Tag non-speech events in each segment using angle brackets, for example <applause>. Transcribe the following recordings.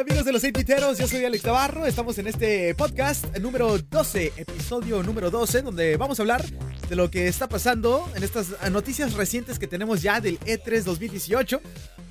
Hola amigos de los Eititeros, yo soy Alex Navarro, estamos en este podcast número 12, episodio número 12, donde vamos a hablar de lo que está pasando en estas noticias recientes que tenemos ya del E3 2018.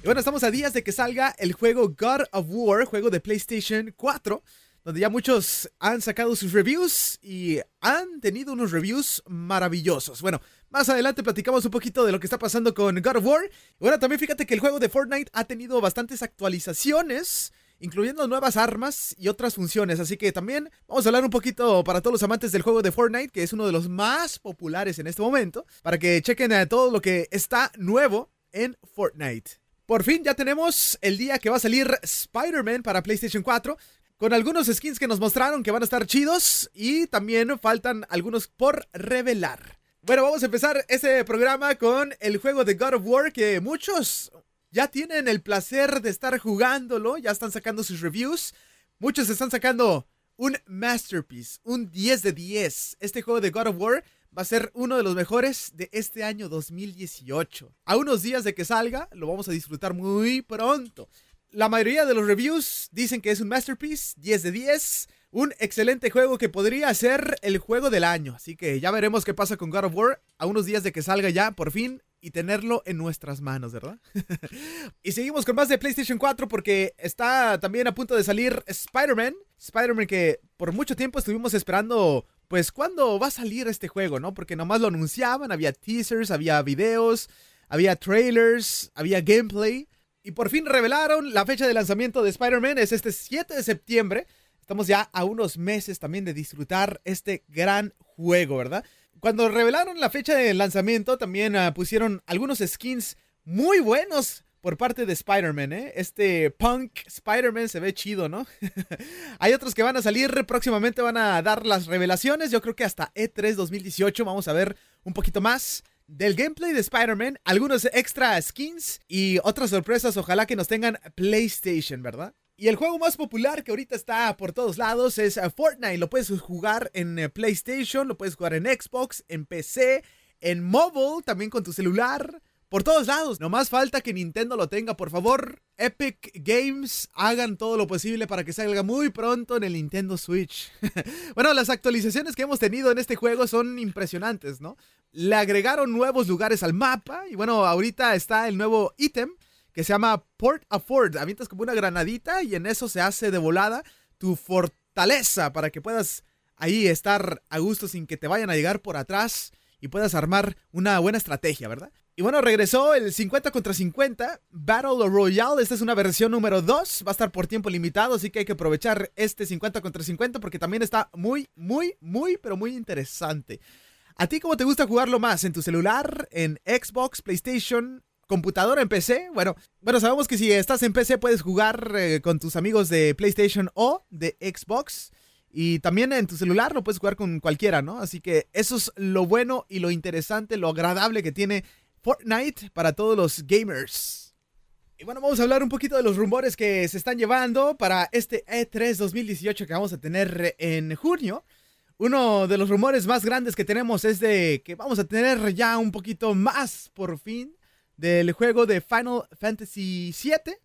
Y bueno, estamos a días de que salga el juego God of War, juego de PlayStation 4, donde ya muchos han sacado sus reviews y han tenido unos reviews maravillosos. Bueno, más adelante platicamos un poquito de lo que está pasando con God of War. Bueno, también fíjate que el juego de Fortnite ha tenido bastantes actualizaciones incluyendo nuevas armas y otras funciones. Así que también vamos a hablar un poquito para todos los amantes del juego de Fortnite, que es uno de los más populares en este momento, para que chequen a todo lo que está nuevo en Fortnite. Por fin ya tenemos el día que va a salir Spider-Man para PlayStation 4. Con algunos skins que nos mostraron que van a estar chidos y también faltan algunos por revelar. Bueno, vamos a empezar este programa con el juego de God of War que muchos ya tienen el placer de estar jugándolo, ya están sacando sus reviews. Muchos están sacando un masterpiece, un 10 de 10. Este juego de God of War va a ser uno de los mejores de este año 2018. A unos días de que salga, lo vamos a disfrutar muy pronto. La mayoría de los reviews dicen que es un masterpiece, 10 de 10, un excelente juego que podría ser el juego del año. Así que ya veremos qué pasa con God of War a unos días de que salga ya, por fin, y tenerlo en nuestras manos, ¿verdad? <laughs> y seguimos con más de PlayStation 4 porque está también a punto de salir Spider-Man. Spider-Man que por mucho tiempo estuvimos esperando, pues, ¿cuándo va a salir este juego, no? Porque nomás lo anunciaban, había teasers, había videos, había trailers, había gameplay. Y por fin revelaron la fecha de lanzamiento de Spider-Man, es este 7 de septiembre. Estamos ya a unos meses también de disfrutar este gran juego, ¿verdad? Cuando revelaron la fecha de lanzamiento, también uh, pusieron algunos skins muy buenos por parte de Spider-Man, ¿eh? Este punk Spider-Man se ve chido, ¿no? <laughs> Hay otros que van a salir próximamente, van a dar las revelaciones. Yo creo que hasta E3 2018 vamos a ver un poquito más del gameplay de Spider-Man, algunos extra skins y otras sorpresas. Ojalá que nos tengan PlayStation, ¿verdad? Y el juego más popular que ahorita está por todos lados es eh, Fortnite. Lo puedes jugar en eh, PlayStation, lo puedes jugar en Xbox, en PC, en mobile, también con tu celular. Por todos lados. No más falta que Nintendo lo tenga, por favor. Epic Games hagan todo lo posible para que salga muy pronto en el Nintendo Switch. <laughs> bueno, las actualizaciones que hemos tenido en este juego son impresionantes, ¿no? Le agregaron nuevos lugares al mapa y bueno, ahorita está el nuevo ítem que se llama Port Afford. Avientas como una granadita y en eso se hace de volada tu fortaleza para que puedas ahí estar a gusto sin que te vayan a llegar por atrás y puedas armar una buena estrategia, ¿verdad? Y bueno, regresó el 50 contra 50 Battle Royale. Esta es una versión número 2. Va a estar por tiempo limitado, así que hay que aprovechar este 50 contra 50 porque también está muy, muy, muy, pero muy interesante. ¿A ti cómo te gusta jugarlo más? ¿En tu celular? ¿En Xbox? ¿PlayStation? Computadora, en PC. Bueno, bueno, sabemos que si estás en PC puedes jugar eh, con tus amigos de PlayStation o de Xbox. Y también en tu celular lo puedes jugar con cualquiera, ¿no? Así que eso es lo bueno y lo interesante, lo agradable que tiene Fortnite para todos los gamers. Y bueno, vamos a hablar un poquito de los rumores que se están llevando para este E3 2018 que vamos a tener en junio. Uno de los rumores más grandes que tenemos es de que vamos a tener ya un poquito más por fin del juego de Final Fantasy VII,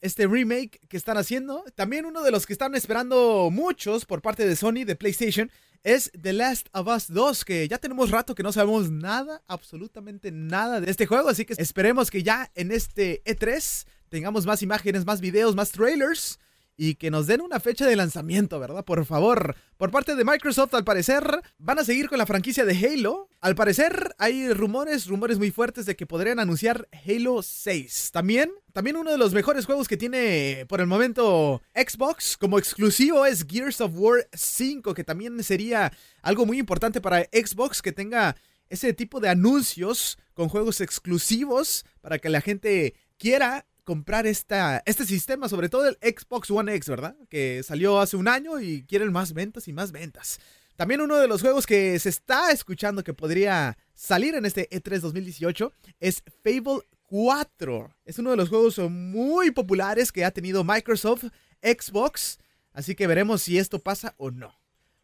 este remake que están haciendo. También uno de los que están esperando muchos por parte de Sony, de PlayStation, es The Last of Us 2, que ya tenemos rato que no sabemos nada, absolutamente nada de este juego, así que esperemos que ya en este E3 tengamos más imágenes, más videos, más trailers y que nos den una fecha de lanzamiento, ¿verdad? Por favor. Por parte de Microsoft, al parecer, van a seguir con la franquicia de Halo. Al parecer, hay rumores, rumores muy fuertes de que podrían anunciar Halo 6. También, también uno de los mejores juegos que tiene por el momento Xbox como exclusivo es Gears of War 5, que también sería algo muy importante para Xbox que tenga ese tipo de anuncios con juegos exclusivos para que la gente quiera comprar este sistema, sobre todo el Xbox One X, ¿verdad? Que salió hace un año y quieren más ventas y más ventas. También uno de los juegos que se está escuchando que podría salir en este E3 2018 es Fable 4. Es uno de los juegos muy populares que ha tenido Microsoft, Xbox, así que veremos si esto pasa o no.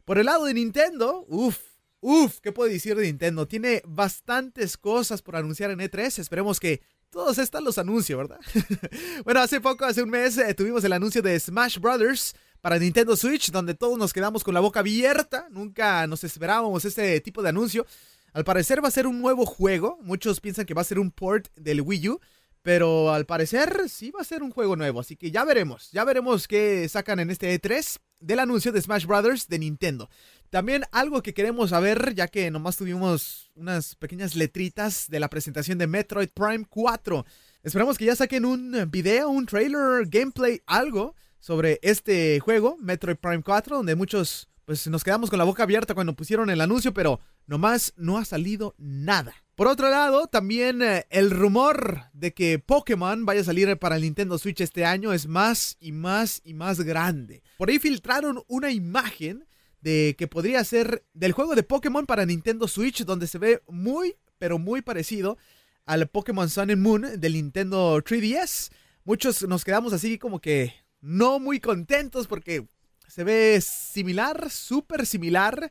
Por el lado de Nintendo, uff, Uf, ¿qué puedo decir de Nintendo? Tiene bastantes cosas por anunciar en E3. Esperemos que todos estos los anuncie, ¿verdad? <laughs> bueno, hace poco, hace un mes, eh, tuvimos el anuncio de Smash Brothers para Nintendo Switch, donde todos nos quedamos con la boca abierta. Nunca nos esperábamos este tipo de anuncio. Al parecer va a ser un nuevo juego. Muchos piensan que va a ser un port del Wii U. Pero al parecer sí va a ser un juego nuevo, así que ya veremos, ya veremos qué sacan en este E3 del anuncio de Smash Brothers de Nintendo. También algo que queremos saber, ya que nomás tuvimos unas pequeñas letritas de la presentación de Metroid Prime 4. Esperamos que ya saquen un video, un trailer, gameplay, algo sobre este juego, Metroid Prime 4, donde muchos pues nos quedamos con la boca abierta cuando pusieron el anuncio, pero nomás no ha salido nada. Por otro lado, también eh, el rumor de que Pokémon vaya a salir para el Nintendo Switch este año es más y más y más grande. Por ahí filtraron una imagen de que podría ser del juego de Pokémon para Nintendo Switch, donde se ve muy, pero muy parecido al Pokémon Sun and Moon del Nintendo 3DS. Muchos nos quedamos así como que no muy contentos porque se ve similar, súper similar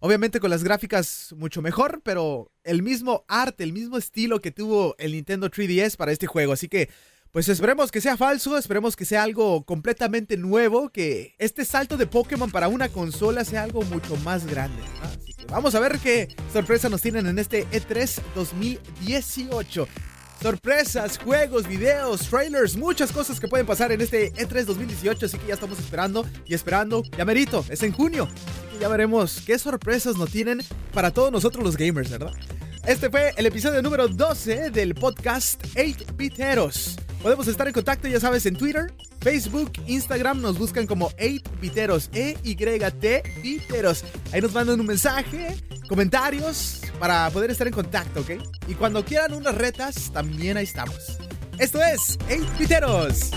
Obviamente con las gráficas mucho mejor, pero el mismo arte, el mismo estilo que tuvo el Nintendo 3DS para este juego. Así que, pues esperemos que sea falso, esperemos que sea algo completamente nuevo, que este salto de Pokémon para una consola sea algo mucho más grande. Así que vamos a ver qué sorpresa nos tienen en este E3 2018 sorpresas, juegos, videos, trailers, muchas cosas que pueden pasar en este E3 2018, así que ya estamos esperando y esperando. Ya merito, es en junio. ya veremos qué sorpresas nos tienen para todos nosotros los gamers, ¿verdad? Este fue el episodio número 12 del podcast 8 Biteros. Podemos estar en contacto, ya sabes, en Twitter, Facebook, Instagram, nos buscan como 8Biteros, E-Y-T Biteros. Ahí nos mandan un mensaje, comentarios, para poder estar en contacto, ¿ok? Y cuando quieran unas retas, también ahí estamos. Esto es 8 Biteros.